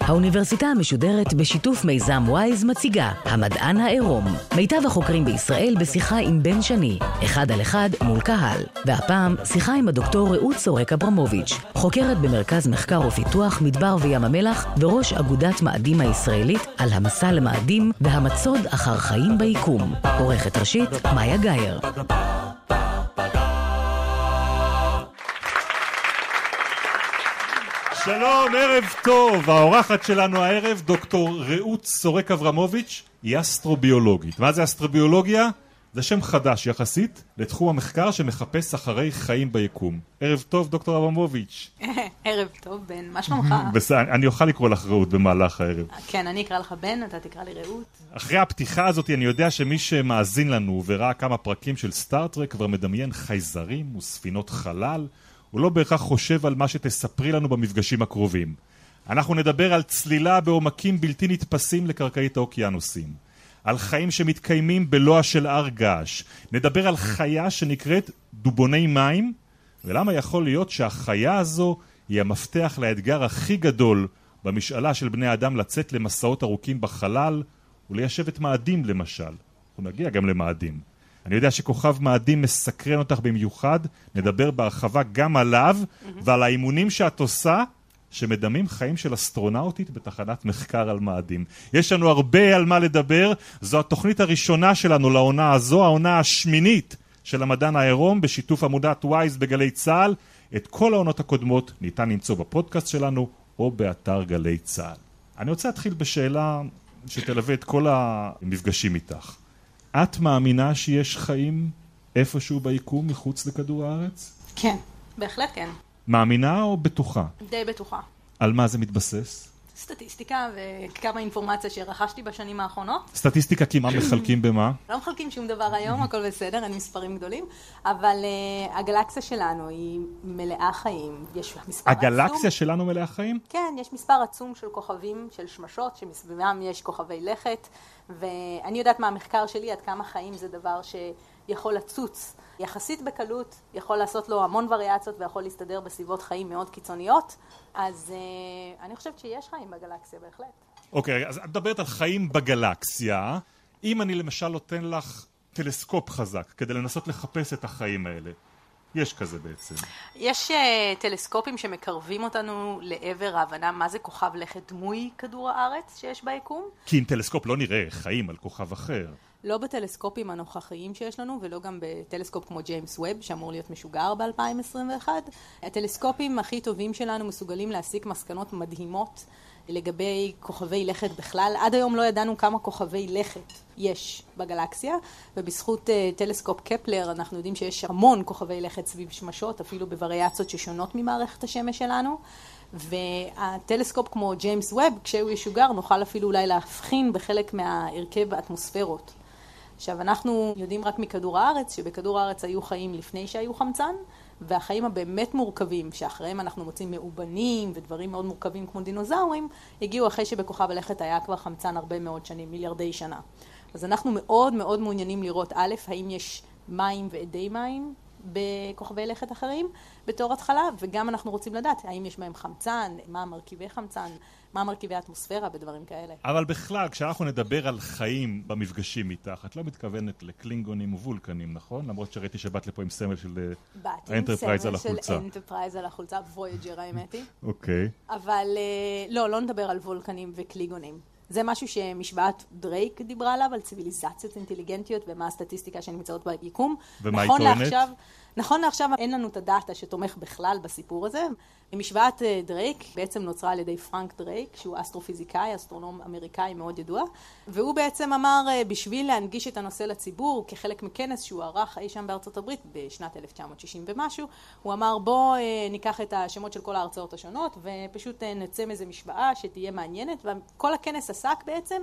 האוניברסיטה המשודרת בשיתוף מיזם וויז מציגה המדען העירום. מיטב החוקרים בישראל בשיחה עם בן שני, אחד על אחד מול קהל. והפעם שיחה עם הדוקטור רעות סורק אברמוביץ', חוקרת במרכז מחקר ופיתוח מדבר וים המלח וראש אגודת מאדים הישראלית על המסע למאדים והמצוד אחר חיים ביקום. עורכת ראשית, מאיה גאייר. שלום, ערב טוב. האורחת שלנו הערב, דוקטור רעות סורק אברמוביץ', היא אסטרוביולוגית. מה זה אסטרוביולוגיה? זה שם חדש יחסית לתחום המחקר שמחפש אחרי חיים ביקום. ערב טוב, דוקטור אברמוביץ'. ערב טוב, בן. מה שלומך? בסדר, אני אוכל לקרוא לך רעות במהלך הערב. כן, אני אקרא לך בן, אתה תקרא לי רעות. אחרי הפתיחה הזאת אני יודע שמי שמאזין לנו וראה כמה פרקים של סטארט-טרק כבר מדמיין חייזרים וספינות חלל. הוא לא בהכרח חושב על מה שתספרי לנו במפגשים הקרובים. אנחנו נדבר על צלילה בעומקים בלתי נתפסים לקרקעית האוקיינוסים. על חיים שמתקיימים בלוע של הר געש. נדבר על חיה שנקראת דובוני מים, ולמה יכול להיות שהחיה הזו היא המפתח לאתגר הכי גדול במשאלה של בני אדם לצאת למסעות ארוכים בחלל וליישב את מאדים למשל. אנחנו נגיע גם למאדים. אני יודע שכוכב מאדים מסקרן אותך במיוחד, נדבר בהרחבה גם עליו ועל האימונים שאת עושה שמדמים חיים של אסטרונאוטית בתחנת מחקר על מאדים. יש לנו הרבה על מה לדבר, זו התוכנית הראשונה שלנו לעונה הזו, העונה השמינית של המדען העירום בשיתוף עמודת וויז בגלי צה"ל. את כל העונות הקודמות ניתן למצוא בפודקאסט שלנו או באתר גלי צה"ל. אני רוצה להתחיל בשאלה שתלווה את כל המפגשים איתך. את מאמינה שיש חיים איפשהו ביקום מחוץ לכדור הארץ? כן, בהחלט כן. מאמינה או בטוחה? די בטוחה. על מה זה מתבסס? סטטיסטיקה וכמה אינפורמציה שרכשתי בשנים האחרונות. סטטיסטיקה כי מה מחלקים במה? לא מחלקים שום דבר היום, הכל בסדר, אין מספרים גדולים, אבל uh, הגלקסיה שלנו היא מלאה חיים, יש מספר עצום. הגלקסיה שלנו מלאה חיים? כן, יש מספר עצום של כוכבים, של שמשות, שמסביבם יש כוכבי לכת, ואני יודעת מהמחקר שלי עד כמה חיים זה דבר שיכול לצוץ יחסית בקלות, יכול לעשות לו המון וריאציות ויכול להסתדר בסביבות חיים מאוד קיצוניות, אז uh, אני חושבת שיש חיים בגלקסיה בהחלט. אוקיי, okay, אז את מדברת על חיים בגלקסיה. אם אני למשל נותן לך טלסקופ חזק כדי לנסות לחפש את החיים האלה, יש כזה בעצם. יש uh, טלסקופים שמקרבים אותנו לעבר ההבנה מה זה כוכב לכת דמוי כדור הארץ שיש ביקום. כי עם טלסקופ לא נראה חיים על כוכב אחר. לא בטלסקופים הנוכחיים שיש לנו ולא גם בטלסקופ כמו ג'יימס ווב שאמור להיות משוגר ב-2021. הטלסקופים הכי טובים שלנו מסוגלים להסיק מסקנות מדהימות לגבי כוכבי לכת בכלל. עד היום לא ידענו כמה כוכבי לכת יש בגלקסיה, ובזכות uh, טלסקופ קפלר אנחנו יודעים שיש המון כוכבי לכת סביב שמשות, אפילו בווריאציות ששונות ממערכת השמש שלנו. והטלסקופ כמו ג'יימס ווב, כשהוא ישוגר, נוכל אפילו אולי להבחין בחלק מהרכב האטמוספירות. עכשיו, אנחנו יודעים רק מכדור הארץ, שבכדור הארץ היו חיים לפני שהיו חמצן, והחיים הבאמת מורכבים, שאחריהם אנחנו מוצאים מאובנים ודברים מאוד מורכבים כמו דינוזאורים, הגיעו אחרי שבכוכב הלכת היה כבר חמצן הרבה מאוד שנים, מיליארדי שנה. אז אנחנו מאוד מאוד מעוניינים לראות, א', האם יש מים ואדי מים בכוכבי לכת אחרים בתור התחלה, וגם אנחנו רוצים לדעת האם יש בהם חמצן, מה מרכיבי חמצן, מה מרכיבי האטמוספירה ודברים כאלה. אבל בכלל, כשאנחנו נדבר על חיים במפגשים איתך, את לא מתכוונת לקלינגונים ווולקנים, נכון? למרות שראיתי שבאת לפה עם סמל של האנטרפרייז על החולצה. באתי עם סמל של אנטרפרייז על החולצה, וויג'ר האמת היא. אוקיי. אבל אה, לא, לא נדבר על וולקנים וקלינגונים. זה משהו שמשוואת דרייק דיברה עליו, על ציוויליזציות אינטליגנטיות ומה הסטטיסטיקה שנמצאות ביקום. ומה היא טוענת? לעכשיו, נכון לעכשיו אין לנו את הדאטה שתומך בכלל בסיפור הזה. משוואת אה, דרייק בעצם נוצרה על ידי פרנק דרייק, שהוא אסטרופיזיקאי, אסטרונום אמריקאי מאוד ידוע, והוא בעצם אמר, אה, בשביל להנגיש את הנושא לציבור, כחלק מכנס שהוא ערך אי שם בארצות הברית בשנת 1960 ומשהו, הוא אמר בוא אה, ניקח את השמות של כל ההרצאות השונות ופשוט נצא מאיזה משוואה שתהיה מעניינת, וכל הכנס עסק בעצם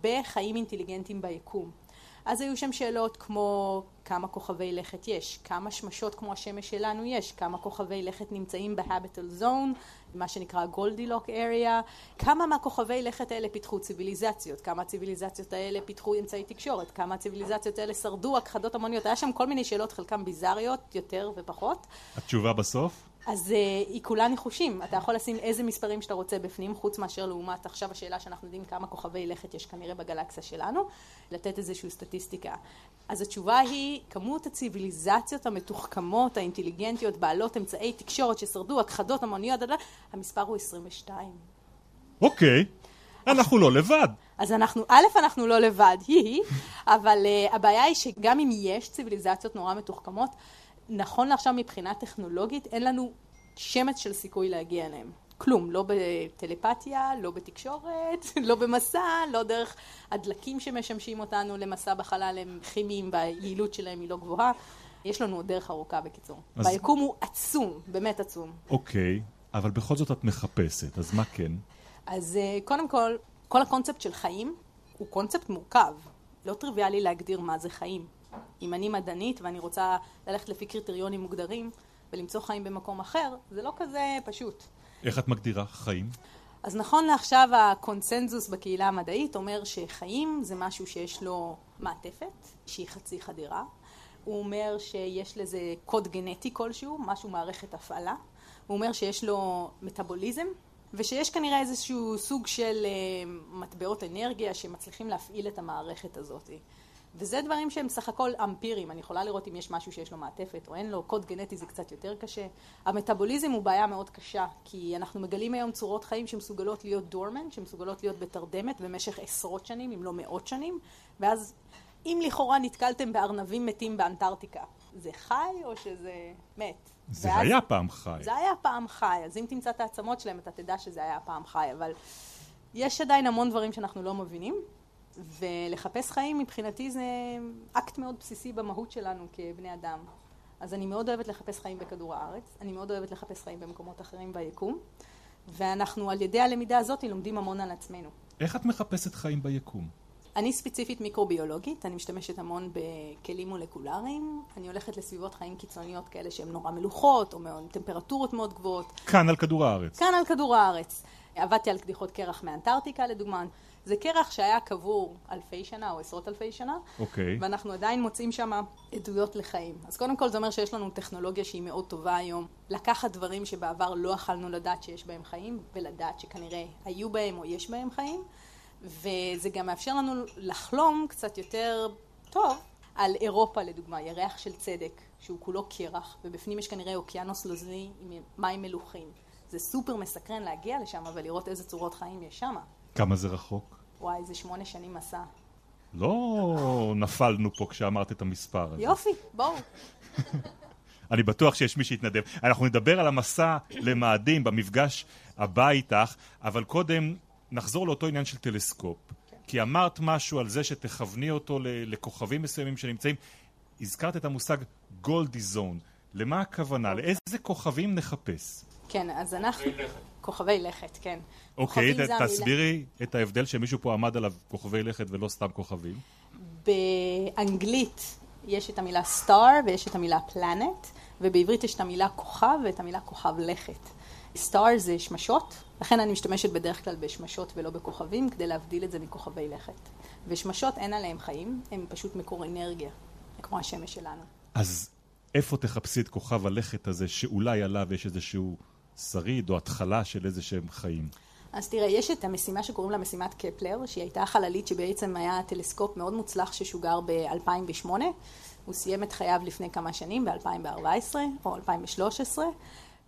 בחיים אינטליגנטיים ביקום. אז היו שם שאלות כמו כמה כוכבי לכת יש, כמה שמשות כמו השמש שלנו יש, כמה כוכבי לכת נמצאים ב-Habital Zone, מה שנקרא גולדילוק אריה, כמה מהכוכבי לכת האלה פיתחו ציוויליזציות, כמה הציוויליזציות האלה פיתחו אמצעי תקשורת, כמה הציוויליזציות האלה שרדו? הכחדות המוניות, היה שם כל מיני שאלות, חלקן ביזריות יותר ופחות. התשובה בסוף? אז uh, היא כולה ניחושים, אתה יכול לשים איזה מספרים שאתה רוצה בפנים, חוץ מאשר לעומת עכשיו השאלה שאנחנו יודעים כמה כוכבי לכת יש כנראה בגלקסיה שלנו, לתת איזושהי סטטיסטיקה. אז התשובה היא, כמות הציוויליזציות המתוחכמות, האינטליגנטיות, בעלות אמצעי תקשורת ששרדו, הכחדות המוניות, המספר הוא 22. אוקיי, אנחנו לא לבד. אז אנחנו, א', אנחנו לא לבד, היא, אבל uh, הבעיה היא שגם אם יש ציוויליזציות נורא מתוחכמות, נכון לעכשיו מבחינה טכנולוגית אין לנו שמץ של סיכוי להגיע אליהם. כלום, לא בטלפתיה, לא בתקשורת, לא במסע, לא דרך הדלקים שמשמשים אותנו למסע בחלל, הם כימיים והיעילות שלהם היא לא גבוהה. יש לנו עוד דרך ארוכה בקיצור. אז... והיקום הוא עצום, באמת עצום. אוקיי, אבל בכל זאת את מחפשת, אז מה כן? אז אה, קודם כל, כל הקונספט של חיים הוא קונספט מורכב. לא טריוויאלי להגדיר מה זה חיים. אם אני מדענית ואני רוצה ללכת לפי קריטריונים מוגדרים ולמצוא חיים במקום אחר, זה לא כזה פשוט. איך את מגדירה חיים? אז נכון לעכשיו הקונצנזוס בקהילה המדעית אומר שחיים זה משהו שיש לו מעטפת, שהיא חצי חדירה. הוא אומר שיש לזה קוד גנטי כלשהו, משהו מערכת הפעלה. הוא אומר שיש לו מטאבוליזם, ושיש כנראה איזשהו סוג של uh, מטבעות אנרגיה שמצליחים להפעיל את המערכת הזאת. וזה דברים שהם סך הכל אמפיריים, אני יכולה לראות אם יש משהו שיש לו מעטפת או אין לו, קוד גנטי זה קצת יותר קשה. המטאבוליזם הוא בעיה מאוד קשה, כי אנחנו מגלים היום צורות חיים שמסוגלות להיות דורמן, שמסוגלות להיות בתרדמת במשך עשרות שנים, אם לא מאות שנים, ואז אם לכאורה נתקלתם בארנבים מתים באנטארקטיקה, זה חי או שזה מת? זה ואז, היה פעם חי. זה היה פעם חי, אז אם תמצא את העצמות שלהם אתה תדע שזה היה פעם חי, אבל יש עדיין המון דברים שאנחנו לא מבינים. ולחפש חיים מבחינתי זה אקט מאוד בסיסי במהות שלנו כבני אדם. אז אני מאוד אוהבת לחפש חיים בכדור הארץ, אני מאוד אוהבת לחפש חיים במקומות אחרים ביקום, ואנחנו על ידי הלמידה הזאת לומדים המון על עצמנו. איך את מחפשת חיים ביקום? אני ספציפית מיקרוביולוגית, אני משתמשת המון בכלים מולקולריים, אני הולכת לסביבות חיים קיצוניות כאלה שהן נורא מלוכות, או מאוד, טמפרטורות מאוד גבוהות. כאן על כדור הארץ. כאן על כדור הארץ. עבדתי על קדיחות קרח מאנטארקטיקה לדוגמה, זה קרח שהיה קבור אלפי שנה או עשרות אלפי שנה, okay. אוקיי. ואנחנו עדיין מוצאים שם עדויות לחיים. אז קודם כל זה אומר שיש לנו טכנולוגיה שהיא מאוד טובה היום, לקחת דברים שבעבר לא יכלנו לדעת שיש בהם חיים, ולדעת שכנראה היו בהם או יש בהם חיים, וזה גם מאפשר לנו לחלום קצת יותר טוב על אירופה לדוגמה, ירח של צדק, שהוא כולו קרח, ובפנים יש כנראה אוקיינוס לוזלי עם מים מלוכים. זה סופר מסקרן להגיע לשם ולראות איזה צורות חיים יש שם. כמה זה רחוק? וואי, זה שמונה שנים מסע. לא נפלנו פה כשאמרת את המספר הזה. יופי, בואו. אני בטוח שיש מי שיתנדב. אנחנו נדבר על המסע למאדים במפגש הבא איתך, אבל קודם נחזור לאותו עניין של טלסקופ. כן. כי אמרת משהו על זה שתכווני אותו לכוכבים מסוימים שנמצאים. הזכרת את המושג גולדי זון. למה הכוונה? לאיזה כוכבים נחפש? כן, אז אנחנו... כוכבי לכת, כן. אוקיי, תסבירי את ההבדל שמישהו פה עמד עליו כוכבי לכת ולא סתם כוכבים. באנגלית יש את המילה star ויש את המילה planet, ובעברית יש את המילה כוכב ואת המילה כוכב לכת. star זה שמשות, לכן אני משתמשת בדרך כלל בשמשות ולא בכוכבים, כדי להבדיל את זה מכוכבי לכת. ושמשות אין עליהם חיים, הם פשוט מקור אנרגיה, כמו השמש שלנו. אז איפה תחפשי את כוכב הלכת הזה, שאולי עליו יש איזשהו שריד או התחלה של איזה שהם חיים? אז תראה, יש את המשימה שקוראים לה משימת קפלר, שהיא הייתה חללית שבעצם היה טלסקופ מאוד מוצלח ששוגר ב-2008. הוא סיים את חייו לפני כמה שנים, ב-2014 או 2013.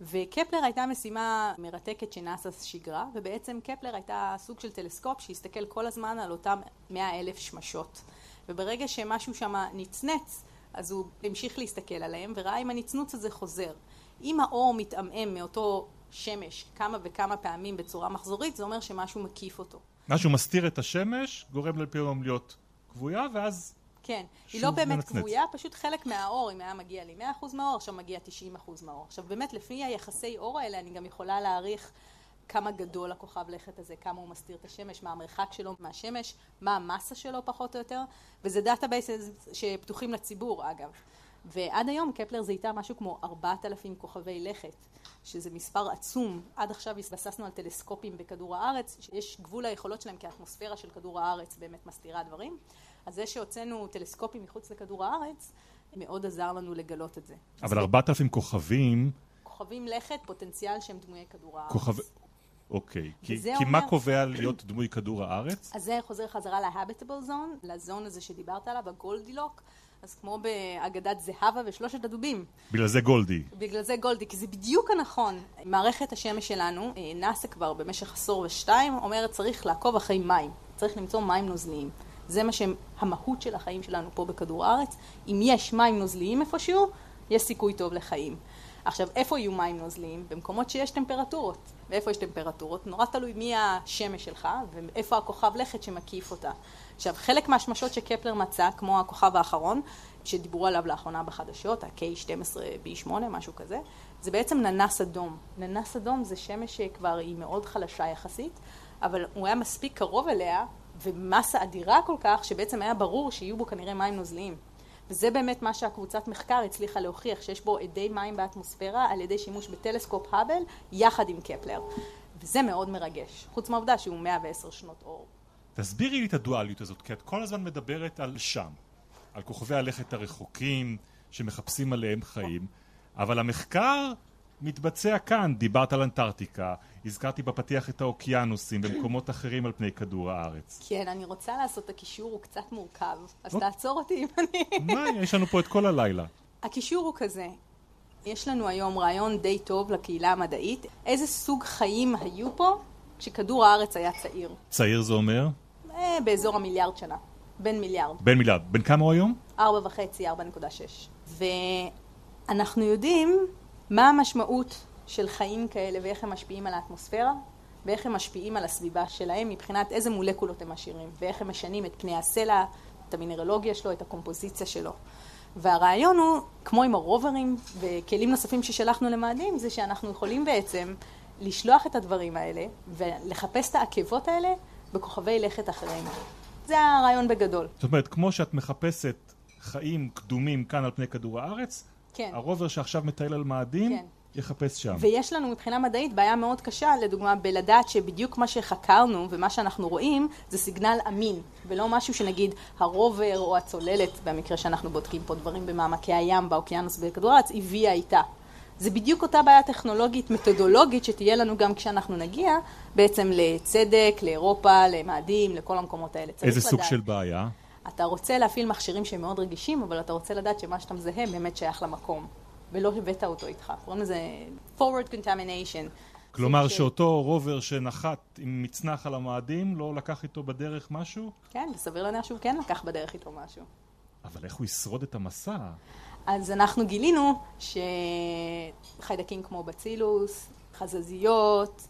וקפלר הייתה משימה מרתקת שנאס"א שיגרה, ובעצם קפלר הייתה סוג של טלסקופ שהסתכל כל הזמן על אותם מאה אלף שמשות. וברגע שמשהו שם נצנץ, אז הוא המשיך להסתכל עליהם, וראה אם הנצנוץ הזה חוזר. אם האור מתעמעם מאותו שמש כמה וכמה פעמים בצורה מחזורית, זה אומר שמשהו מקיף אותו. משהו מסתיר את השמש, גורם לפעמים להיות כבויה, ואז... כן, היא לא באמת כבויה, פשוט חלק מהאור, אם היה מגיע לי 100% מהאור, עכשיו מגיע 90% מהאור. עכשיו באמת, לפי היחסי אור האלה, אני גם יכולה להעריך כמה גדול הכוכב לכת הזה, כמה הוא מסתיר את השמש, מה המרחק שלו מהשמש, מה המסה שלו פחות או יותר, וזה database שפתוחים לציבור אגב. ועד היום קפלר זיהתה משהו כמו 4,000 כוכבי לכת, שזה מספר עצום. עד עכשיו התבססנו על טלסקופים בכדור הארץ, שיש גבול ליכולות שלהם כי האטמוספירה של כדור הארץ באמת מסתירה דברים. אז זה שהוצאנו טלסקופים מחוץ לכדור הארץ, מאוד עזר לנו לגלות את זה. אבל 4,000 כוכבים... כוכבים לכת, פוטנציאל שהם דמויי כדור הארץ. כוכב... אוקיי, כי, כי אומר... מה קובע להיות דמוי כדור הארץ? אז זה חוזר חזרה להביטבל זון, לזון הזה שדיברת עליו, הגולדילוק. אז כמו באגדת זהבה ושלושת הדובים. בגלל זה גולדי. בגלל זה גולדי, כי זה בדיוק הנכון. מערכת השמש שלנו, אה, נאס"א כבר במשך עשור ושתיים, אומרת צריך לעקוב אחרי מים. צריך למצוא מים נוזליים. זה מה שהמהות של החיים שלנו פה בכדור הארץ. אם יש מים נוזליים איפשהו, יש סיכוי טוב לחיים. עכשיו, איפה יהיו מים נוזליים? במקומות שיש טמפרטורות. ואיפה יש טמפרטורות? נורא תלוי מי השמש שלך, ואיפה הכוכב לכת שמקיף אותה. עכשיו, חלק מהשמשות שקפלר מצא, כמו הכוכב האחרון, שדיברו עליו לאחרונה בחדשות, ה-K12B8, משהו כזה, זה בעצם ננס אדום. ננס אדום זה שמש שכבר היא מאוד חלשה יחסית, אבל הוא היה מספיק קרוב אליה, ומסה אדירה כל כך, שבעצם היה ברור שיהיו בו כנראה מים נוזליים. וזה באמת מה שהקבוצת מחקר הצליחה להוכיח, שיש בו אדי מים באטמוספירה על ידי שימוש בטלסקופ האבל יחד עם קפלר. וזה מאוד מרגש, חוץ מהעובדה שהוא 110 שנות אור. תסבירי לי את הדואליות הזאת, כי את כל הזמן מדברת על שם, על כוכבי הלכת הרחוקים שמחפשים עליהם חיים, אבל המחקר מתבצע כאן, דיברת על אנטארקטיקה, הזכרתי בפתיח את האוקיינוסים במקומות אחרים על פני כדור הארץ. כן, אני רוצה לעשות את הקישור, הוא קצת מורכב, אז תעצור אותי אם אני... מה, יש לנו פה את כל הלילה. הקישור הוא כזה, יש לנו היום רעיון די טוב לקהילה המדעית, איזה סוג חיים היו פה כשכדור הארץ היה צעיר. צעיר זה אומר? אה, באזור המיליארד שנה. בין מיליארד. בין מיליארד. בין כמה הוא היום? ארבע וחצי, ארבע נקודה שש. ואנחנו יודעים מה המשמעות של חיים כאלה ואיך הם משפיעים על האטמוספירה ואיך הם משפיעים על הסביבה שלהם מבחינת איזה מולקולות הם משאירים ואיך הם משנים את פני הסלע, את המינרולוגיה שלו, את הקומפוזיציה שלו. והרעיון הוא, כמו עם הרוברים וכלים נוספים ששלחנו למאדים, זה שאנחנו יכולים בעצם לשלוח את הדברים האלה ולחפש את העקבות האלה בכוכבי לכת אחרים. זה הרעיון בגדול. זאת אומרת, כמו שאת מחפשת חיים קדומים כאן על פני כדור הארץ, כן. הרובר שעכשיו מטייל על מאדים, כן. יחפש שם. ויש לנו מבחינה מדעית בעיה מאוד קשה, לדוגמה, בלדעת שבדיוק מה שחקרנו ומה שאנחנו רואים זה סיגנל אמין, ולא משהו שנגיד הרובר או הצוללת, במקרה שאנחנו בודקים פה דברים במעמקי הים, באוקיינוס בכדור הארץ, הביאה איתה. זה בדיוק אותה בעיה טכנולוגית, מתודולוגית, שתהיה לנו גם כשאנחנו נגיע בעצם לצדק, לאירופה, למאדים, לכל המקומות האלה. איזה סוג. של בעיה? אתה רוצה להפעיל מכשירים שהם מאוד רגישים, אבל אתה רוצה לדעת שמה שאתה מזהה באמת שייך למקום, ולא הבאת אותו איתך. קוראים לזה forward contamination. כלומר שאותו רובר שנחת עם מצנח על המאדים, לא לקח איתו בדרך משהו? כן, סביר להניח שהוא כן לקח בדרך איתו משהו. אבל איך הוא ישרוד את המסע? אז אנחנו גילינו שחיידקים כמו בצילוס, חזזיות,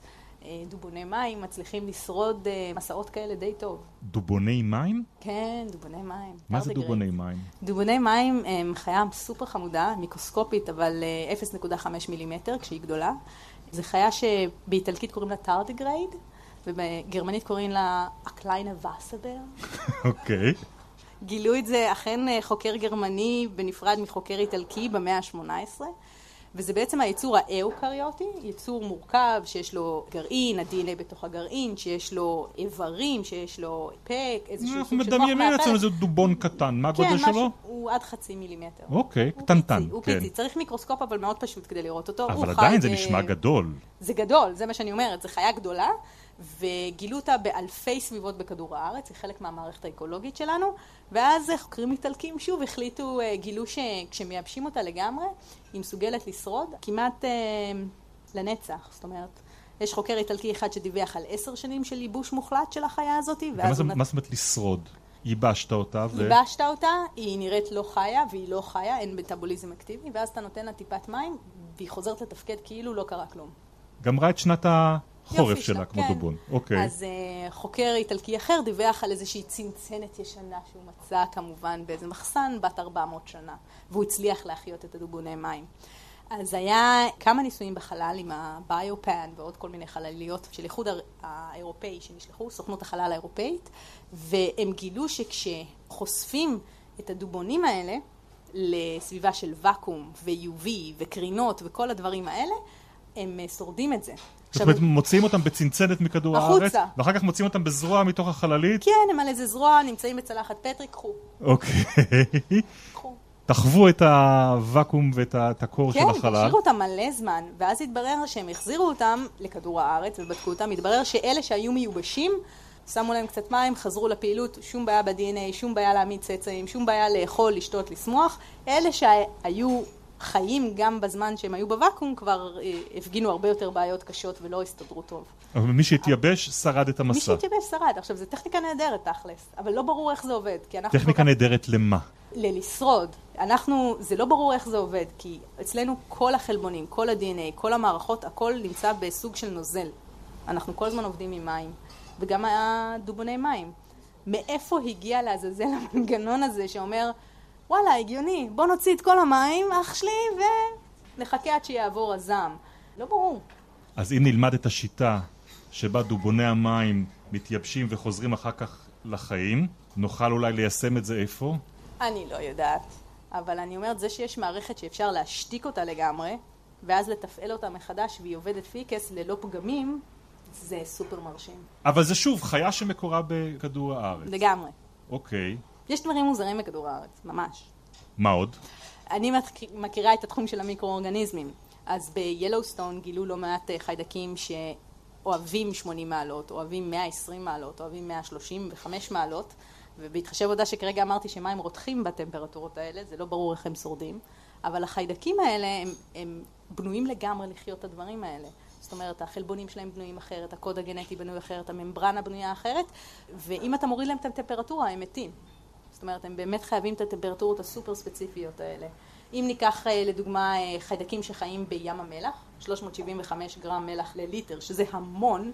דובוני מים מצליחים לשרוד אה, מסעות כאלה די טוב. דובוני מים? כן, דובוני מים. מה זה דובוני מים? דובוני מים הם חיה סופר חמודה, מיקרוסקופית, אבל 0.5 אה, מילימטר כשהיא גדולה. זו חיה שבאיטלקית קוראים לה טרדיגרייד, ובגרמנית קוראים לה a kleiner Wasserbär. אוקיי. גילו את זה אכן חוקר גרמני בנפרד מחוקר איטלקי במאה ה-18. וזה בעצם היצור האוקריוטי, יצור מורכב שיש לו גרעין, ה-DNA בתוך הגרעין, שיש לו איברים, שיש לו פה, איזשהו סוג של מוח אנחנו מדמיינים לעצמנו איזה דובון קטן, מה הגודל כן, שלו? כן, הוא עד חצי מילימטר. אוקיי, קטנטן, הוא פיצי, צריך מיקרוסקופ אבל מאוד פשוט כדי לראות אותו. אבל עדיין זה נשמע גדול. זה גדול, זה מה שאני אומרת, זו חיה גדולה. וגילו אותה באלפי סביבות בכדור הארץ, היא חלק מהמערכת האקולוגית שלנו, ואז חוקרים איטלקים שוב החליטו, אה, גילו שכשמייבשים אותה לגמרי, היא מסוגלת לשרוד כמעט אה, לנצח, זאת אומרת, יש חוקר איטלקי אחד שדיווח על עשר שנים של ייבוש מוחלט של החיה הזאת, ואז... מה, מה זאת אומרת לשרוד? ייבשת אותה ו... ייבשת אותה, היא נראית לא חיה, והיא לא חיה, אין מטאבוליזם אקטיבי, ואז אתה נותן לה טיפת מים, והיא חוזרת לתפקד כאילו לא קרה כלום. גמרה את שנת ה... חורף שלה, כמו כן. דובון. אוקיי. אז uh, חוקר איטלקי אחר דיווח על איזושהי צנצנת ישנה שהוא מצא כמובן באיזה מחסן בת 400 שנה, והוא הצליח להחיות את הדובוני מים. אז היה כמה ניסויים בחלל עם הביופן ועוד כל מיני חלליות של איחוד האירופאי שנשלחו, סוכנות החלל האירופאית, והם גילו שכשחושפים את הדובונים האלה לסביבה של ואקום ו-UV וקרינות וכל הדברים האלה, הם שורדים את זה. זאת אומרת, מוציאים אותם בצנצנת מכדור הארץ, החוצה. ואחר כך מוציאים אותם בזרוע מתוך החללית? כן, הם על איזה זרוע, נמצאים בצלחת פטרי, קחו, אוקיי. קחו. תחוו את הוואקום ואת הקור של כן, החלל. השאירו אותם מלא זמן, ואז התברר שהם החזירו אותם לכדור הארץ ובדקו אותם, התברר שאלה שהיו מיובשים, שמו להם קצת מים, חזרו לפעילות, שום בעיה ב-DNA, שום בעיה להעמיד צאצאים, שום בעיה לאכול, לשתות, לשמוח. אלה שהיו חיים גם בזמן שהם היו בוואקום, כבר אה, הפגינו הרבה יותר בעיות קשות ולא הסתדרו טוב. אבל מי שהתייבש שרד את מי המסע. שהתייבש שרד. עכשיו, זו טכניקה נהדרת תכלס, אבל לא ברור איך זה עובד. טכניקה כך- נהדרת למה? ללשרוד. אנחנו, זה לא ברור איך זה עובד, כי אצלנו כל החלבונים, כל ה-DNA, כל המערכות, הכל נמצא בסוג של נוזל. אנחנו כל הזמן עובדים עם מים, וגם הדובוני מים. מאיפה הגיע לעזאזל המנגנון הזה שאומר, וואלה, הגיוני, בוא נוציא את כל המים, אח שלי, ונחכה עד שיעבור הזעם. לא ברור. אז אם נלמד את השיטה שבה דובוני המים מתייבשים וחוזרים אחר כך לחיים, נוכל אולי ליישם את זה איפה? אני לא יודעת, אבל אני אומרת, זה שיש מערכת שאפשר להשתיק אותה לגמרי, ואז לתפעל אותה מחדש והיא עובדת פיקס ללא פגמים, זה סופר מרשים. אבל זה שוב חיה שמקורה בכדור הארץ. לגמרי. אוקיי. יש דברים מוזרים בכדור הארץ, ממש. מה עוד? אני מכ- מכירה את התחום של המיקרואורגניזמים. אז ביילוסטון גילו לא מעט אה, חיידקים שאוהבים 80 מעלות, אוהבים 120 מעלות, אוהבים 135 מעלות, ובהתחשב בעובדה שכרגע אמרתי שמים רותחים בטמפרטורות האלה, זה לא ברור איך הם שורדים, אבל החיידקים האלה הם, הם בנויים לגמרי לחיות את הדברים האלה. זאת אומרת, החלבונים שלהם בנויים אחרת, הקוד הגנטי בנוי אחרת, הממברנה בנויה אחרת, ואם אתה מוריד להם את הטמפרטורה, הם מתים. זאת אומרת, הם באמת חייבים את הטמפרטורות הסופר ספציפיות האלה. אם ניקח אה, לדוגמה אה, חיידקים שחיים בים המלח, 375 גרם מלח לליטר, שזה המון,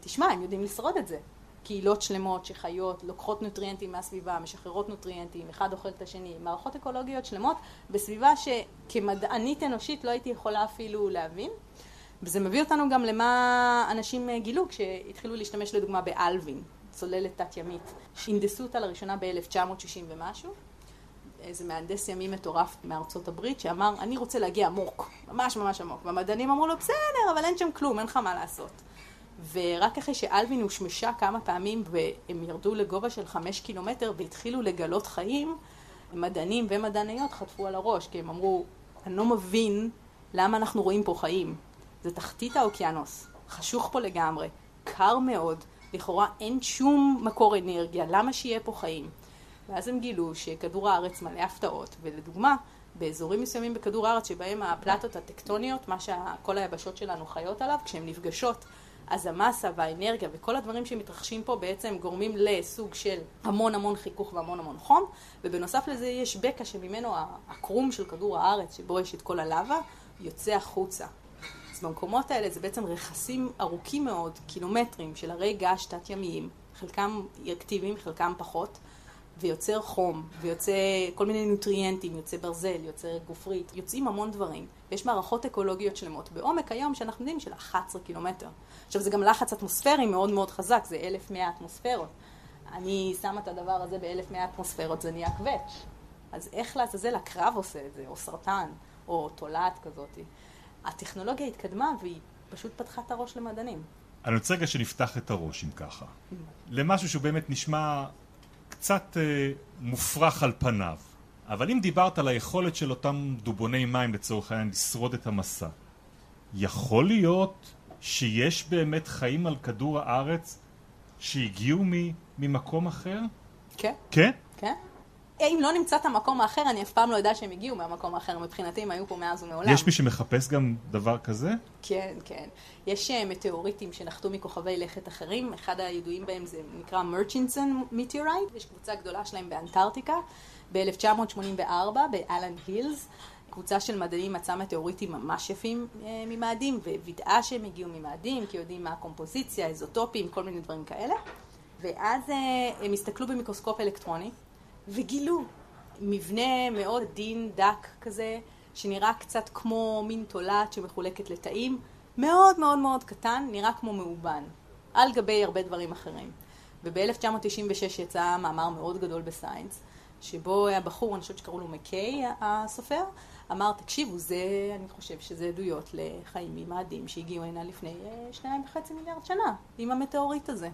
תשמע, הם יודעים לשרוד את זה. קהילות שלמות שחיות, לוקחות נוטריאנטים מהסביבה, משחררות נוטריאנטים, אחד אוכל את השני, מערכות אקולוגיות שלמות בסביבה שכמדענית אנושית לא הייתי יכולה אפילו להבין. וזה מביא אותנו גם למה אנשים אה, גילו כשהתחילו להשתמש לדוגמה באלווין, צוללת תת-ימית, שהנדסו אותה לראשונה ב-1960 ומשהו. איזה מהנדס ימי מטורף מארצות הברית שאמר, אני רוצה להגיע עמוק, ממש ממש עמוק. והמדענים אמרו לו, בסדר, אבל אין שם כלום, אין לך מה לעשות. ורק אחרי שאלווין הושמשה כמה פעמים והם ירדו לגובה של חמש קילומטר והתחילו לגלות חיים, מדענים ומדעניות חטפו על הראש, כי הם אמרו, אני לא מבין למה אנחנו רואים פה חיים. זה תחתית האוקיינוס, חשוך פה לגמרי, קר מאוד, לכאורה אין שום מקור אנרגיה, למה שיהיה פה חיים? ואז הם גילו שכדור הארץ מלא הפתעות, ולדוגמה, באזורים מסוימים בכדור הארץ שבהם הפלטות הטקטוניות, מה שכל היבשות שלנו חיות עליו, כשהן נפגשות, אז המסה והאנרגיה וכל הדברים שמתרחשים פה בעצם גורמים לסוג של המון המון חיכוך והמון המון חום, ובנוסף לזה יש בקע שממנו הקרום של כדור הארץ, שבו יש את כל הלאווה, יוצא החוצה. אז במקומות האלה זה בעצם רכסים ארוכים מאוד, קילומטרים, של הרי געש תת-ימיים, חלקם אקטיביים, חלקם פחות, ויוצר חום, ויוצא כל מיני נוטריאנטים, יוצא ברזל, יוצא גופרית, יוצאים המון דברים. יש מערכות אקולוגיות שלמות בעומק היום שאנחנו יודעים של 11 קילומטר. עכשיו זה גם לחץ אטמוספרי מאוד מאוד חזק, זה 1,100 אטמוספירות. אני שמה את הדבר הזה ב-1,100 אטמוספירות, זה נהיה קווץ'. אז איך לעזאזל הקרב עושה את זה, או סרטן, או תולעת כזאת. הטכנולוגיה התקדמה והיא פשוט פתחה את הראש למדענים. אני רוצה רגע שנפתח את הראש אם ככה. למשהו שהוא באמת נשמע קצת אה, מופרך על פניו. אבל אם דיברת על היכולת של אותם דובוני מים לצורך העניין לשרוד את המסע, יכול להיות שיש באמת חיים על כדור הארץ שהגיעו ממקום אחר? כן, כן? כן. אם לא נמצא את המקום האחר, אני אף פעם לא יודע שהם הגיעו מהמקום האחר. מבחינתי הם היו פה מאז ומעולם. יש מי שמחפש גם דבר כזה? כן, כן. יש אה, מטאוריטים שנחתו מכוכבי לכת אחרים, אחד הידועים בהם זה נקרא Murchison meteorite, יש קבוצה גדולה שלהם באנטארקטיקה, ב-1984 ב-Allan Hills. קבוצה של מדענים מצאה מטאוריטים ממש יפים אה, ממאדים, ווידאה שהם הגיעו ממאדים, כי יודעים מה הקומפוזיציה, איזוטופים, כל מיני דברים כאלה. ואז אה, הם הסתכלו במיקרוסקופ אלקטרוני, וגילו מבנה מאוד עדין, דק כזה, שנראה קצת כמו מין תולעת שמחולקת לתאים, מאוד מאוד מאוד קטן, נראה כמו מאובן, על גבי הרבה דברים אחרים. וב-1996 יצא מאמר מאוד גדול בסיינס, שבו היה בחור, אני חושבת שקראו לו מקיי, הסופר, אמר, תקשיבו, זה, אני חושב שזה עדויות לחיים ממאדים שהגיעו הנה לפני אה, שניים וחצי מיליארד שנה, עם המטאוריט הזה.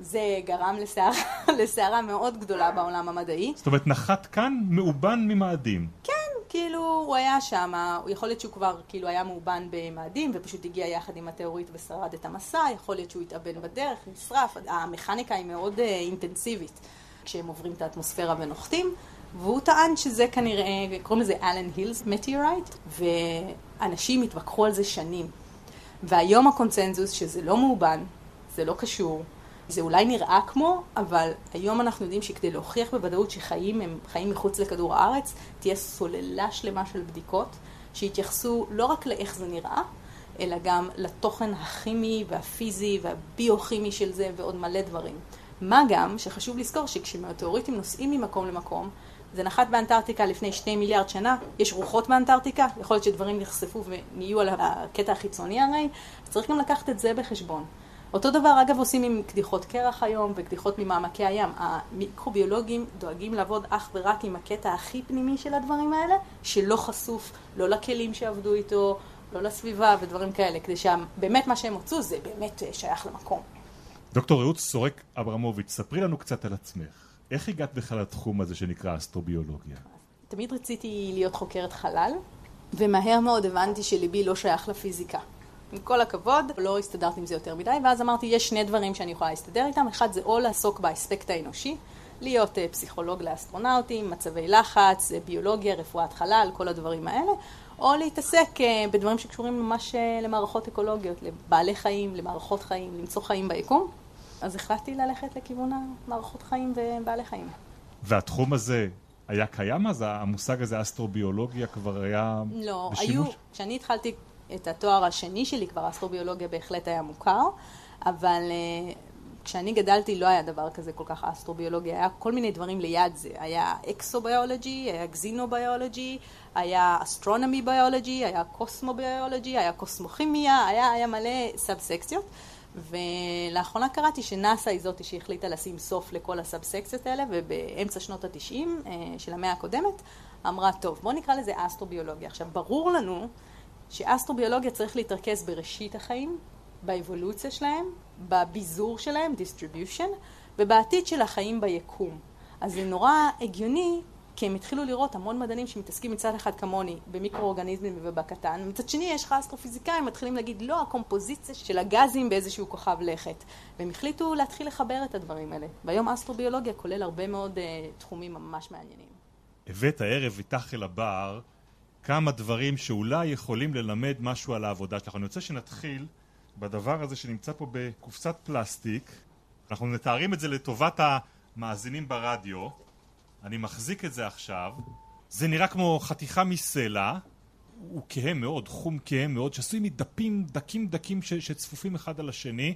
זה גרם לסערה מאוד גדולה בעולם המדעי. זאת אומרת, נחת כאן מאובן ממאדים. כן, כאילו, הוא היה שם, יכול להיות שהוא כבר כאילו היה מאובן במאדים ופשוט הגיע יחד עם התיאורית ושרד את המסע, יכול להיות שהוא התאבן בדרך, נשרף, המכניקה היא מאוד uh, אינטנסיבית כשהם עוברים את האטמוספירה ונוחתים, והוא טען שזה כנראה, קוראים לזה אלן הילס מטיורייט, ואנשים התווכחו על זה שנים. והיום הקונצנזוס שזה לא מאובן, זה לא קשור, זה אולי נראה כמו, אבל היום אנחנו יודעים שכדי להוכיח בוודאות שחיים הם חיים מחוץ לכדור הארץ, תהיה סוללה שלמה של בדיקות שיתייחסו לא רק לאיך זה נראה, אלא גם לתוכן הכימי והפיזי והביוכימי של זה ועוד מלא דברים. מה גם שחשוב לזכור שכשמטאוריטים נוסעים ממקום למקום, זה נחת באנטארקטיקה לפני שני מיליארד שנה, יש רוחות באנטארקטיקה, יכול להיות שדברים נחשפו ונהיו על הקטע החיצוני הרי, צריך גם לקחת את זה בחשבון. אותו דבר אגב עושים עם קדיחות קרח היום וקדיחות ממעמקי הים. המיקרוביולוגים דואגים לעבוד אך ורק עם הקטע הכי פנימי של הדברים האלה, שלא חשוף לא לכלים שעבדו איתו, לא לסביבה ודברים כאלה, כדי שבאמת מה שהם הוצאו זה באמת שייך למקום. דוקטור רעות סורק אברמוביץ', ספרי לנו קצת על עצמך. איך הגעת בכלל לתחום הזה שנקרא אסטרוביולוגיה? תמיד רציתי להיות חוקרת חלל, ומהר מאוד הבנתי שליבי לא שייך לפיזיקה. עם כל הכבוד, לא הסתדרתי עם זה יותר מדי, ואז אמרתי, יש שני דברים שאני יכולה להסתדר איתם, אחד זה או לעסוק באספקט האנושי, להיות uh, פסיכולוג לאסטרונאוטים, מצבי לחץ, uh, ביולוגיה, רפואת חלל, כל הדברים האלה, או להתעסק uh, בדברים שקשורים ממש uh, למערכות אקולוגיות, לבעלי חיים, למערכות חיים, למצוא חיים ביקום. אז החלטתי ללכת לכיוון המערכות חיים ובעלי חיים. והתחום הזה היה קיים אז? המושג הזה, אסטרוביולוגיה, כבר היה לא, בשימוש? לא, היו, כשאני התחלתי את התואר השני שלי, כבר אסטרוביולוגיה בהחלט היה מוכר, אבל uh, כשאני גדלתי לא היה דבר כזה כל כך אסטרוביולוגיה, היה כל מיני דברים ליד זה, היה אקסוביולוגי, היה גזינוביולוגי, היה אסטרונומי ביולוגי, היה קוסמוביולוגי, היה קוסמוכימיה, היה, היה מלא סאב סקציות. ולאחרונה קראתי שנאסא היא זאתי שהחליטה לשים סוף לכל הסאב סקציות האלה, ובאמצע שנות התשעים אה, של המאה הקודמת אמרה, טוב, בוא נקרא לזה אסטרוביולוגיה. עכשיו, ברור לנו שאסטרוביולוגיה צריך להתרכז בראשית החיים, באבולוציה שלהם, בביזור שלהם, distribution, ובעתיד של החיים ביקום. אז זה נורא הגיוני, כי הם התחילו לראות המון מדענים שמתעסקים מצד אחד כמוני במיקרואורגניזמים ובקטן, מצד שני יש לך אסטרופיזיקאים מתחילים להגיד לא, הקומפוזיציה של הגזים באיזשהו כוכב לכת. והם החליטו להתחיל לחבר את הדברים האלה. והיום אסטרוביולוגיה כולל הרבה מאוד uh, תחומים ממש מעניינים. הבאת הערב איתך אל הבר כמה דברים שאולי יכולים ללמד משהו על העבודה שלך. אני רוצה שנתחיל בדבר הזה שנמצא פה בקופסת פלסטיק. אנחנו מתארים את זה לטובת המאזינים ברדיו. אני מחזיק את זה עכשיו. זה נראה כמו חתיכה מסלע. הוא כהה מאוד, חום כהה מאוד, שעשוי מדפים דקים דקים ש- שצפופים אחד על השני.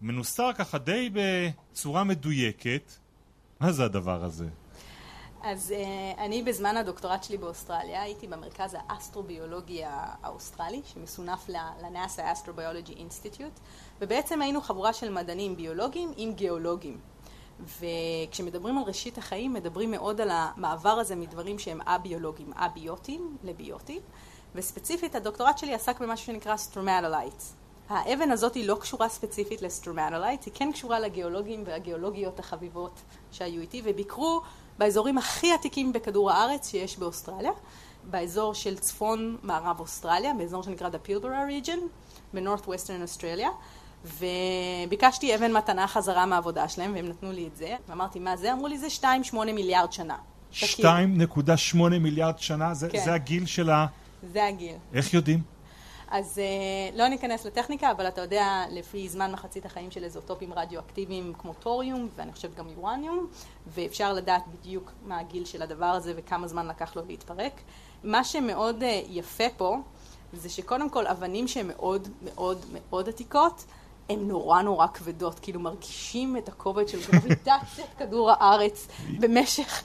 מנוסר ככה די בצורה מדויקת. מה זה הדבר הזה? אז uh, אני בזמן הדוקטורט שלי באוסטרליה הייתי במרכז האסטרוביולוגי האוסטרלי שמסונף ל-NASA Astrobiology Institute ובעצם היינו חבורה של מדענים ביולוגיים עם גיאולוגים. וכשמדברים על ראשית החיים מדברים מאוד על המעבר הזה מדברים שהם א-ביולוגיים, א-ביוטיים לביוטיים וספציפית הדוקטורט שלי עסק במשהו שנקרא stromatolites האבן הזאת היא לא קשורה ספציפית ל-stromatolites, היא כן קשורה לגיאולוגים והגיאולוגיות החביבות שהיו איתי וביקרו באזורים הכי עתיקים בכדור הארץ שיש באוסטרליה, באזור של צפון מערב אוסטרליה, באזור שנקרא The Pilbara region, ב-North Western Australia, וביקשתי אבן מתנה חזרה מהעבודה שלהם, והם נתנו לי את זה, ואמרתי, מה זה? אמרו לי, זה 2.8 מיליארד שנה. 2.8 מיליארד שנה? זה, כן. זה הגיל של ה... זה הגיל. איך יודעים? אז uh, לא ניכנס לטכניקה, אבל אתה יודע, לפי זמן מחצית החיים של איזוטופים רדיואקטיביים כמו טוריום, ואני חושבת גם יורניום, ואפשר לדעת בדיוק מה הגיל של הדבר הזה וכמה זמן לקח לו להתפרק. מה שמאוד uh, יפה פה, זה שקודם כל אבנים שהן מאוד מאוד מאוד עתיקות, הן נורא נורא כבדות, כאילו מרגישים את הכובד של גרביטציית כדור הארץ במשך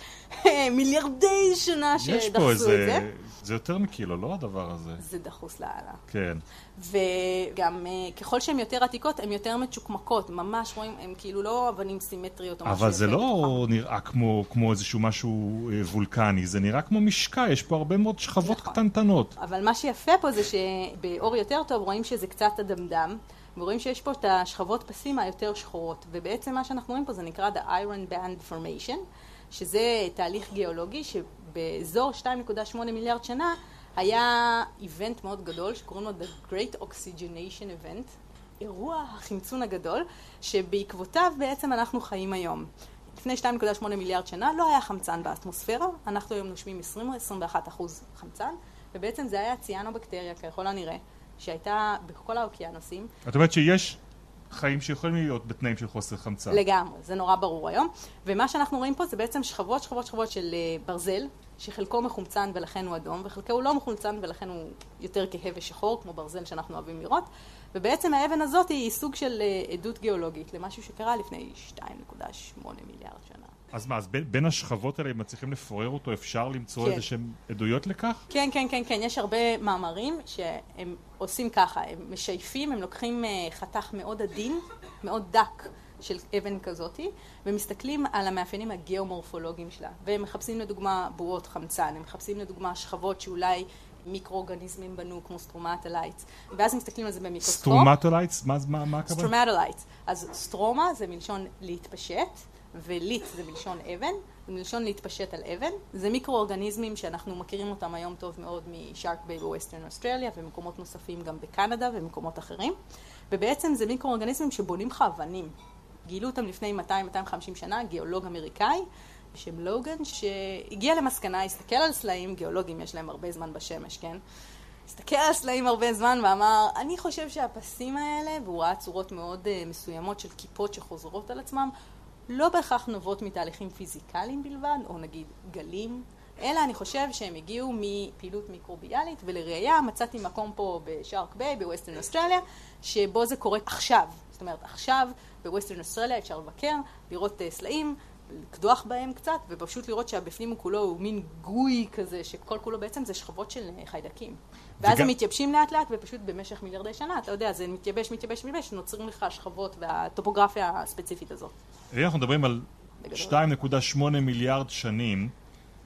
מיליארדי שנה שדחסו את זה. זה יותר מקילו, לא הדבר הזה? זה דחוס לאללה. כן. וגם אה, ככל שהן יותר עתיקות, הן יותר מצ'וקמקות, ממש רואים, הן כאילו לא אבנים סימטריות או משהו. אבל זה לא נראה כמו, כמו איזשהו משהו אה, וולקני, זה נראה כמו משקע, יש פה הרבה מאוד שכבות נכון. קטנטנות. אבל מה שיפה פה זה שבאור יותר טוב רואים שזה קצת אדמדם. ורואים שיש פה את השכבות פסים היותר שחורות, ובעצם מה שאנחנו רואים פה זה נקרא The Iron Band Formation, שזה תהליך גיאולוגי שבאזור 2.8 מיליארד שנה היה איבנט מאוד גדול שקוראים לו The Great Oxygenation Event, אירוע החמצון הגדול, שבעקבותיו בעצם אנחנו חיים היום. לפני 2.8 מיליארד שנה לא היה חמצן באטמוספירה, אנחנו היום נושמים 20-21 אחוז חמצן, ובעצם זה היה ציאנובקטריה ככל הנראה, שהייתה בכל האוקיינוסים. את אומרת שיש חיים שיכולים להיות בתנאים של חוסר חמצן. לגמרי, זה נורא ברור היום. ומה שאנחנו רואים פה זה בעצם שכבות שכבות שכבות של אה, ברזל, שחלקו מחומצן ולכן הוא אדום, וחלקו הוא לא מחומצן ולכן הוא יותר כהה ושחור, כמו ברזל שאנחנו אוהבים לראות. ובעצם האבן הזאת היא סוג של אה, עדות גיאולוגית למשהו שקרה לפני 2.8 מיליארד שנה. אז מה, אז בין, בין השכבות האלה, אם מצליחים לפורר אותו, אפשר למצוא כן. איזה שהן עדויות לכך? כן, כן, כן, כן. יש הרבה מאמרים שהם עושים ככה, הם משייפים, הם לוקחים אה, חתך מאוד עדין, מאוד דק. של אבן כזאתי, ומסתכלים על המאפיינים הגיאומורפולוגיים שלה. והם מחפשים לדוגמה בועות חמצן, הם מחפשים לדוגמה שכבות שאולי מיקרואורגניזמים בנו, כמו stromatolites, ואז מסתכלים על זה במיקרוסקופ. stromatolites? מה, הכוונה? stromatolites. אז סטרומה זה מלשון להתפשט, וליט זה מלשון אבן, זה מלשון להתפשט על אבן. זה מיקרואורגניזמים שאנחנו מכירים אותם היום טוב מאוד מ-Shark Bay ב-Western Australia ומקומות נוספים גם בקנדה ומקומות אחרים. ובעצם זה מיקרואורגניזמים שבונים לך אבנים. גילו אותם לפני 200-250 שנה, גיאולוג אמריקאי בשם לוגן, שהגיע למסקנה, הסתכל על סלעים, גיאולוגים יש להם הרבה זמן בשמש, כן? הסתכל על הסלעים הרבה זמן ואמר, אני חושב שהפסים האלה, והוא ראה צורות מאוד uh, מסוימות של כיפות שחוזרות על עצמם, לא בהכרח נובעות מתהליכים פיזיקליים בלבד, או נגיד גלים, אלא אני חושב שהם הגיעו מפעילות מיקרוביאלית, ולראיה מצאתי מקום פה ב-Shark Bay, ב-Western Australia, שבו זה קורה עכשיו. זאת אומרת, עכשיו בווסטרן אוסטרליה אפשר לבקר, לראות uh, סלעים, לקדוח בהם קצת, ופשוט לראות שהבפנים הוא כולו הוא מין גוי כזה, שכל כולו בעצם זה שכבות של אה, חיידקים. ואז. הם מתייבשים לאט לאט, ופשוט במשך מיליארדי שנה, אתה יודע, זה מתייבש, מתייבש, מתייבש, נוצרים לך השכבות והטופוגרפיה הספציפית הזאת. אנחנו מדברים על 2.8 מיליארד שנים,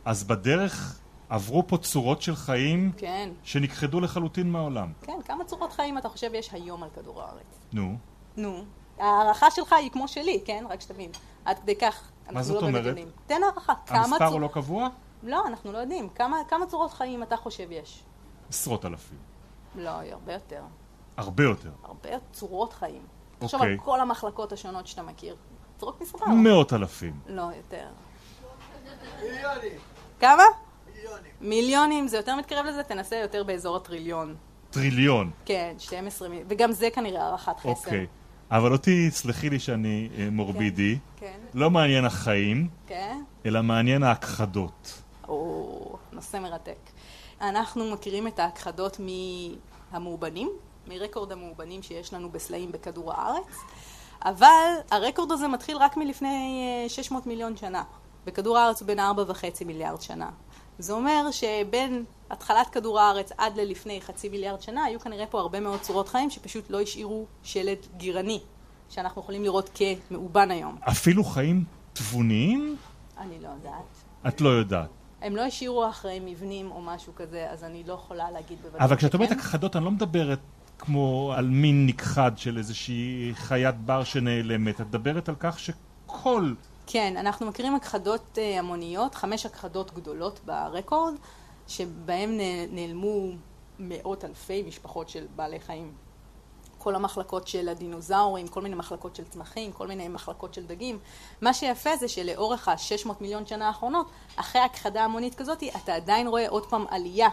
אז בדרך עברו פה צורות של חיים כן. שנכחדו לחלוטין מהעולם. כן, כמה צורות חיים אתה חושב יש היום על כדור הארץ? נו. נו. ההערכה שלך היא כמו שלי, כן? רק שתבין. עד כדי כך מה זאת לא אומרת? תן הערכה. המספר צור... הוא לא קבוע? לא, אנחנו לא יודעים. כמה, כמה צורות חיים אתה חושב יש? עשרות אלפים. לא, הרבה יותר. הרבה יותר? הרבה צורות חיים. תחשוב אוקיי. על כל המחלקות השונות שאתה מכיר. צורות מספר. מאות אלפים. לא, יותר. מיליונים. כמה? מיליונים. מיליונים, זה יותר מתקרב לזה, תנסה יותר באזור הטריליון. טריליון. כן, 12 מיליון. וגם זה כנראה הערכת חסר. אוקיי. אבל אותי, סלחי לי שאני אה, מורבידי, כן, כן. לא מעניין החיים, כן. אלא מעניין ההכחדות. או, נושא מרתק. אנחנו מכירים את ההכחדות מהמאובנים, מרקורד המאובנים שיש לנו בסלעים בכדור הארץ, אבל הרקורד הזה מתחיל רק מלפני 600 אה, מיליון שנה. בכדור הארץ הוא בין 4.5 מיליארד שנה. זה אומר שבין התחלת כדור הארץ עד ללפני חצי מיליארד שנה, היו כנראה פה הרבה מאוד צורות חיים שפשוט לא השאירו שלד גירני, שאנחנו יכולים לראות כמאובן היום. אפילו חיים תבוניים? אני לא יודעת. את לא יודעת. הם לא השאירו אחרי מבנים או משהו כזה, אז אני לא יכולה להגיד בוודאות אבל כשאת אומרת הכחדות, אני לא מדברת כמו על מין נכחד של איזושהי חיית בר שנעלמת, את מדברת על כך שכל... כן, אנחנו מכירים הכחדות אה, המוניות, חמש הכחדות גדולות ברקורד, שבהם נעלמו מאות אלפי משפחות של בעלי חיים. כל המחלקות של הדינוזאורים, כל מיני מחלקות של צמחים, כל מיני מחלקות של דגים. מה שיפה זה שלאורך ה-600 מיליון שנה האחרונות, אחרי הכחדה המונית כזאת, אתה עדיין רואה עוד פעם עלייה,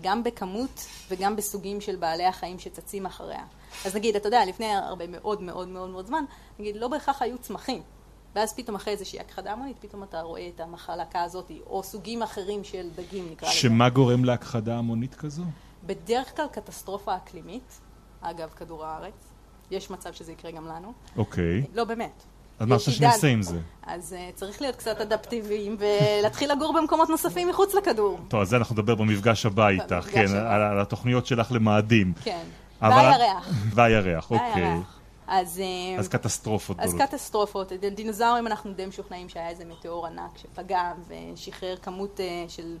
גם בכמות וגם בסוגים של בעלי החיים שצצים אחריה. אז נגיד, אתה יודע, לפני הרבה מאוד מאוד מאוד מאוד זמן, נגיד, לא בהכרח היו צמחים. ואז פתאום אחרי איזושהי הכחדה המונית, פתאום אתה רואה את המחלקה הזאת, או סוגים אחרים של דגים, נקרא לזה. שמה גורם להכחדה המונית כזו? בדרך כלל קטסטרופה אקלימית, אגב, כדור הארץ. יש מצב שזה יקרה גם לנו. אוקיי. לא, באמת. אז מה עידן. שנעשה עם זה? אז uh, צריך להיות קצת אדפטיביים ולהתחיל לגור במקומות נוספים מחוץ לכדור. טוב, על זה אנחנו נדבר במפגש הבא איתך, כן. על, על התוכניות שלך למאדים. כן. אבל- והירח. והירח, אוקיי. אז, אה, אז קטסטרופות אז גדולות. קטסטרופות. דינוזאורים אנחנו די משוכנעים שהיה איזה מטאור ענק שפגע ושחרר כמות אה, של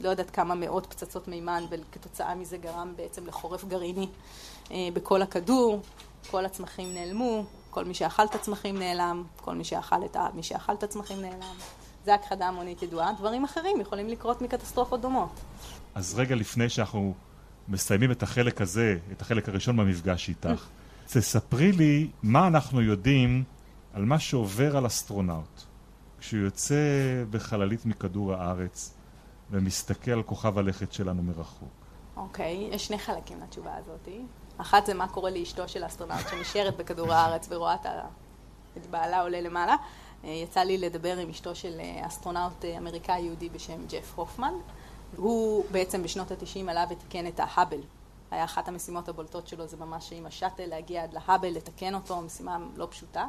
לא יודעת כמה מאות פצצות מימן וכתוצאה מזה גרם בעצם לחורף גרעיני אה, בכל הכדור. כל הצמחים נעלמו, כל מי שאכל את הצמחים נעלם, כל מי שאכל את, מי שאכל את הצמחים נעלם. זה הכחדה המונית ידועה. דברים אחרים יכולים לקרות מקטסטרופות דומות. אז רגע לפני שאנחנו מסיימים את החלק הזה, את החלק הראשון במפגש איתך, תספרי לי מה אנחנו יודעים על מה שעובר על אסטרונאוט כשהוא יוצא בחללית מכדור הארץ ומסתכל על כוכב הלכת שלנו מרחוק. אוקיי, יש שני חלקים לתשובה הזאת. אחת זה מה קורה לאשתו של האסטרונאוט שנשארת בכדור הארץ ורואה את בעלה עולה למעלה. אה, יצא לי לדבר עם אשתו של אה, אסטרונאוט אה, אמריקאי יהודי בשם ג'ף הופמן. הוא בעצם בשנות ה-90 עלה ותיקן את ההאבל. היה אחת המשימות הבולטות שלו, זה ממש עם השאטל להגיע עד להאבל, לתקן אותו, משימה לא פשוטה.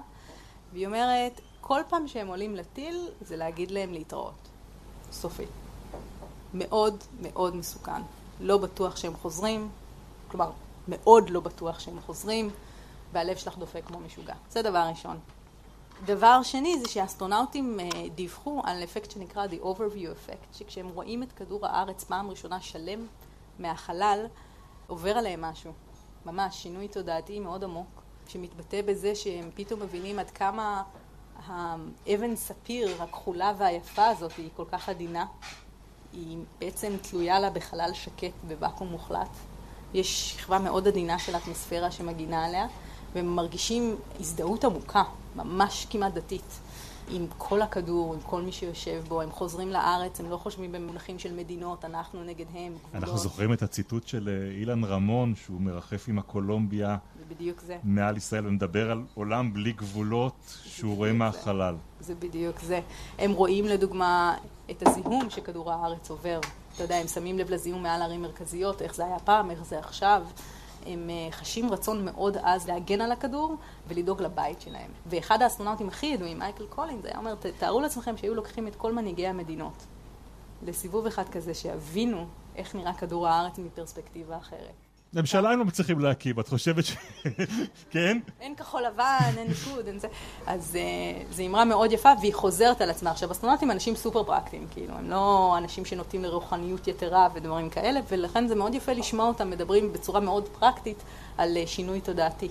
והיא אומרת, כל פעם שהם עולים לטיל, זה להגיד להם להתראות. סופי. מאוד מאוד מסוכן. לא בטוח שהם חוזרים, כלומר, מאוד לא בטוח שהם חוזרים, והלב שלך דופק כמו משוגע. זה דבר ראשון. דבר שני זה שהאסטרונאוטים אה, דיווחו על אפקט שנקרא The Overview Effect, שכשהם רואים את כדור הארץ פעם ראשונה שלם מהחלל, עובר עליהם משהו. ממש שינוי תודעתי מאוד עמוק, שמתבטא בזה שהם פתאום מבינים עד כמה האבן ספיר הכחולה והיפה הזאת היא כל כך עדינה. היא בעצם תלויה לה בחלל שקט, בוואקום מוחלט. יש שכבה מאוד עדינה של אטמוספירה שמגינה עליה, והם מרגישים הזדהות עמוקה, ממש כמעט דתית, עם כל הכדור, עם כל מי שיושב בו. הם חוזרים לארץ, הם לא חושבים במונחים של מדינות, אנחנו נגד הם, גבולות. אנחנו זוכרים את הציטוט של אה, אילן רמון, שהוא מרחף עם הקולומביה בדיוק זה. מעל ישראל ומדבר על עולם בלי גבולות שהוא רואה זה. מהחלל. זה בדיוק זה. הם רואים לדוגמה את הזיהום שכדור הארץ עובר. אתה יודע, הם שמים לב לזיהום מעל ערים מרכזיות, איך זה היה פעם, איך זה עכשיו. הם אה, חשים רצון מאוד עז להגן על הכדור ולדאוג לבית שלהם. ואחד האסטרונאוטים הכי ידועים, מייקל קולינס, היה אומר, "ת- תארו לעצמכם שהיו לוקחים את כל מנהיגי המדינות לסיבוב אחד כזה, שיבינו איך נראה כדור הארץ מפרספקטיבה אחרת. ממשלה הם לא מצליחים להקים, את חושבת ש... כן? אין כחול לבן, אין ליכוד, אין זה. אז uh, זו אמרה מאוד יפה, והיא חוזרת על עצמה. עכשיו, אסטרונאוטים הם אנשים סופר פרקטיים, כאילו, הם לא אנשים שנוטים לרוחניות יתרה ודברים כאלה, ולכן זה מאוד יפה לשמוע אותם מדברים בצורה מאוד פרקטית על uh, שינוי תודעתי.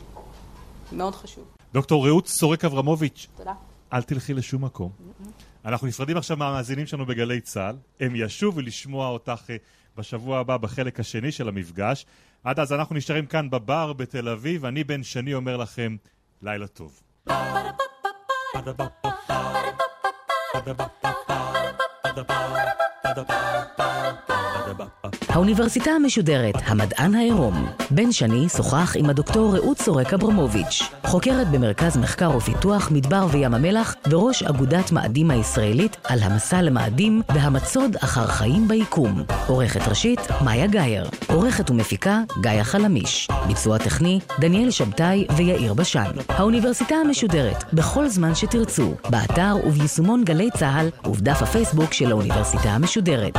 מאוד חשוב. דוקטור רעות סורק אברמוביץ', תודה. אל תלכי לשום מקום. אנחנו נפרדים עכשיו מהמאזינים שלנו בגלי צה"ל. הם ישובו לשמוע אותך אה, בשבוע הבא בחלק השני של המפגש. עד אז אנחנו נשארים כאן בבר בתל אביב. אני בן שני אומר לכם, לילה טוב. האוניברסיטה המשודרת, המדען העירום. בן שני שוחח עם הדוקטור רעות סורק אברמוביץ', חוקרת במרכז מחקר ופיתוח מדבר וים המלח וראש אגודת מאדים הישראלית על המסע למאדים והמצוד אחר חיים ביקום. עורכת ראשית, מאיה גאייר. עורכת ומפיקה, גאיה חלמיש. ביצוע טכני, דניאל שבתאי ויאיר בשן. האוניברסיטה המשודרת, בכל זמן שתרצו, באתר וביישומון גלי צה"ל ובדף הפייסבוק של האוניברסיטה המשודרת. משודרת.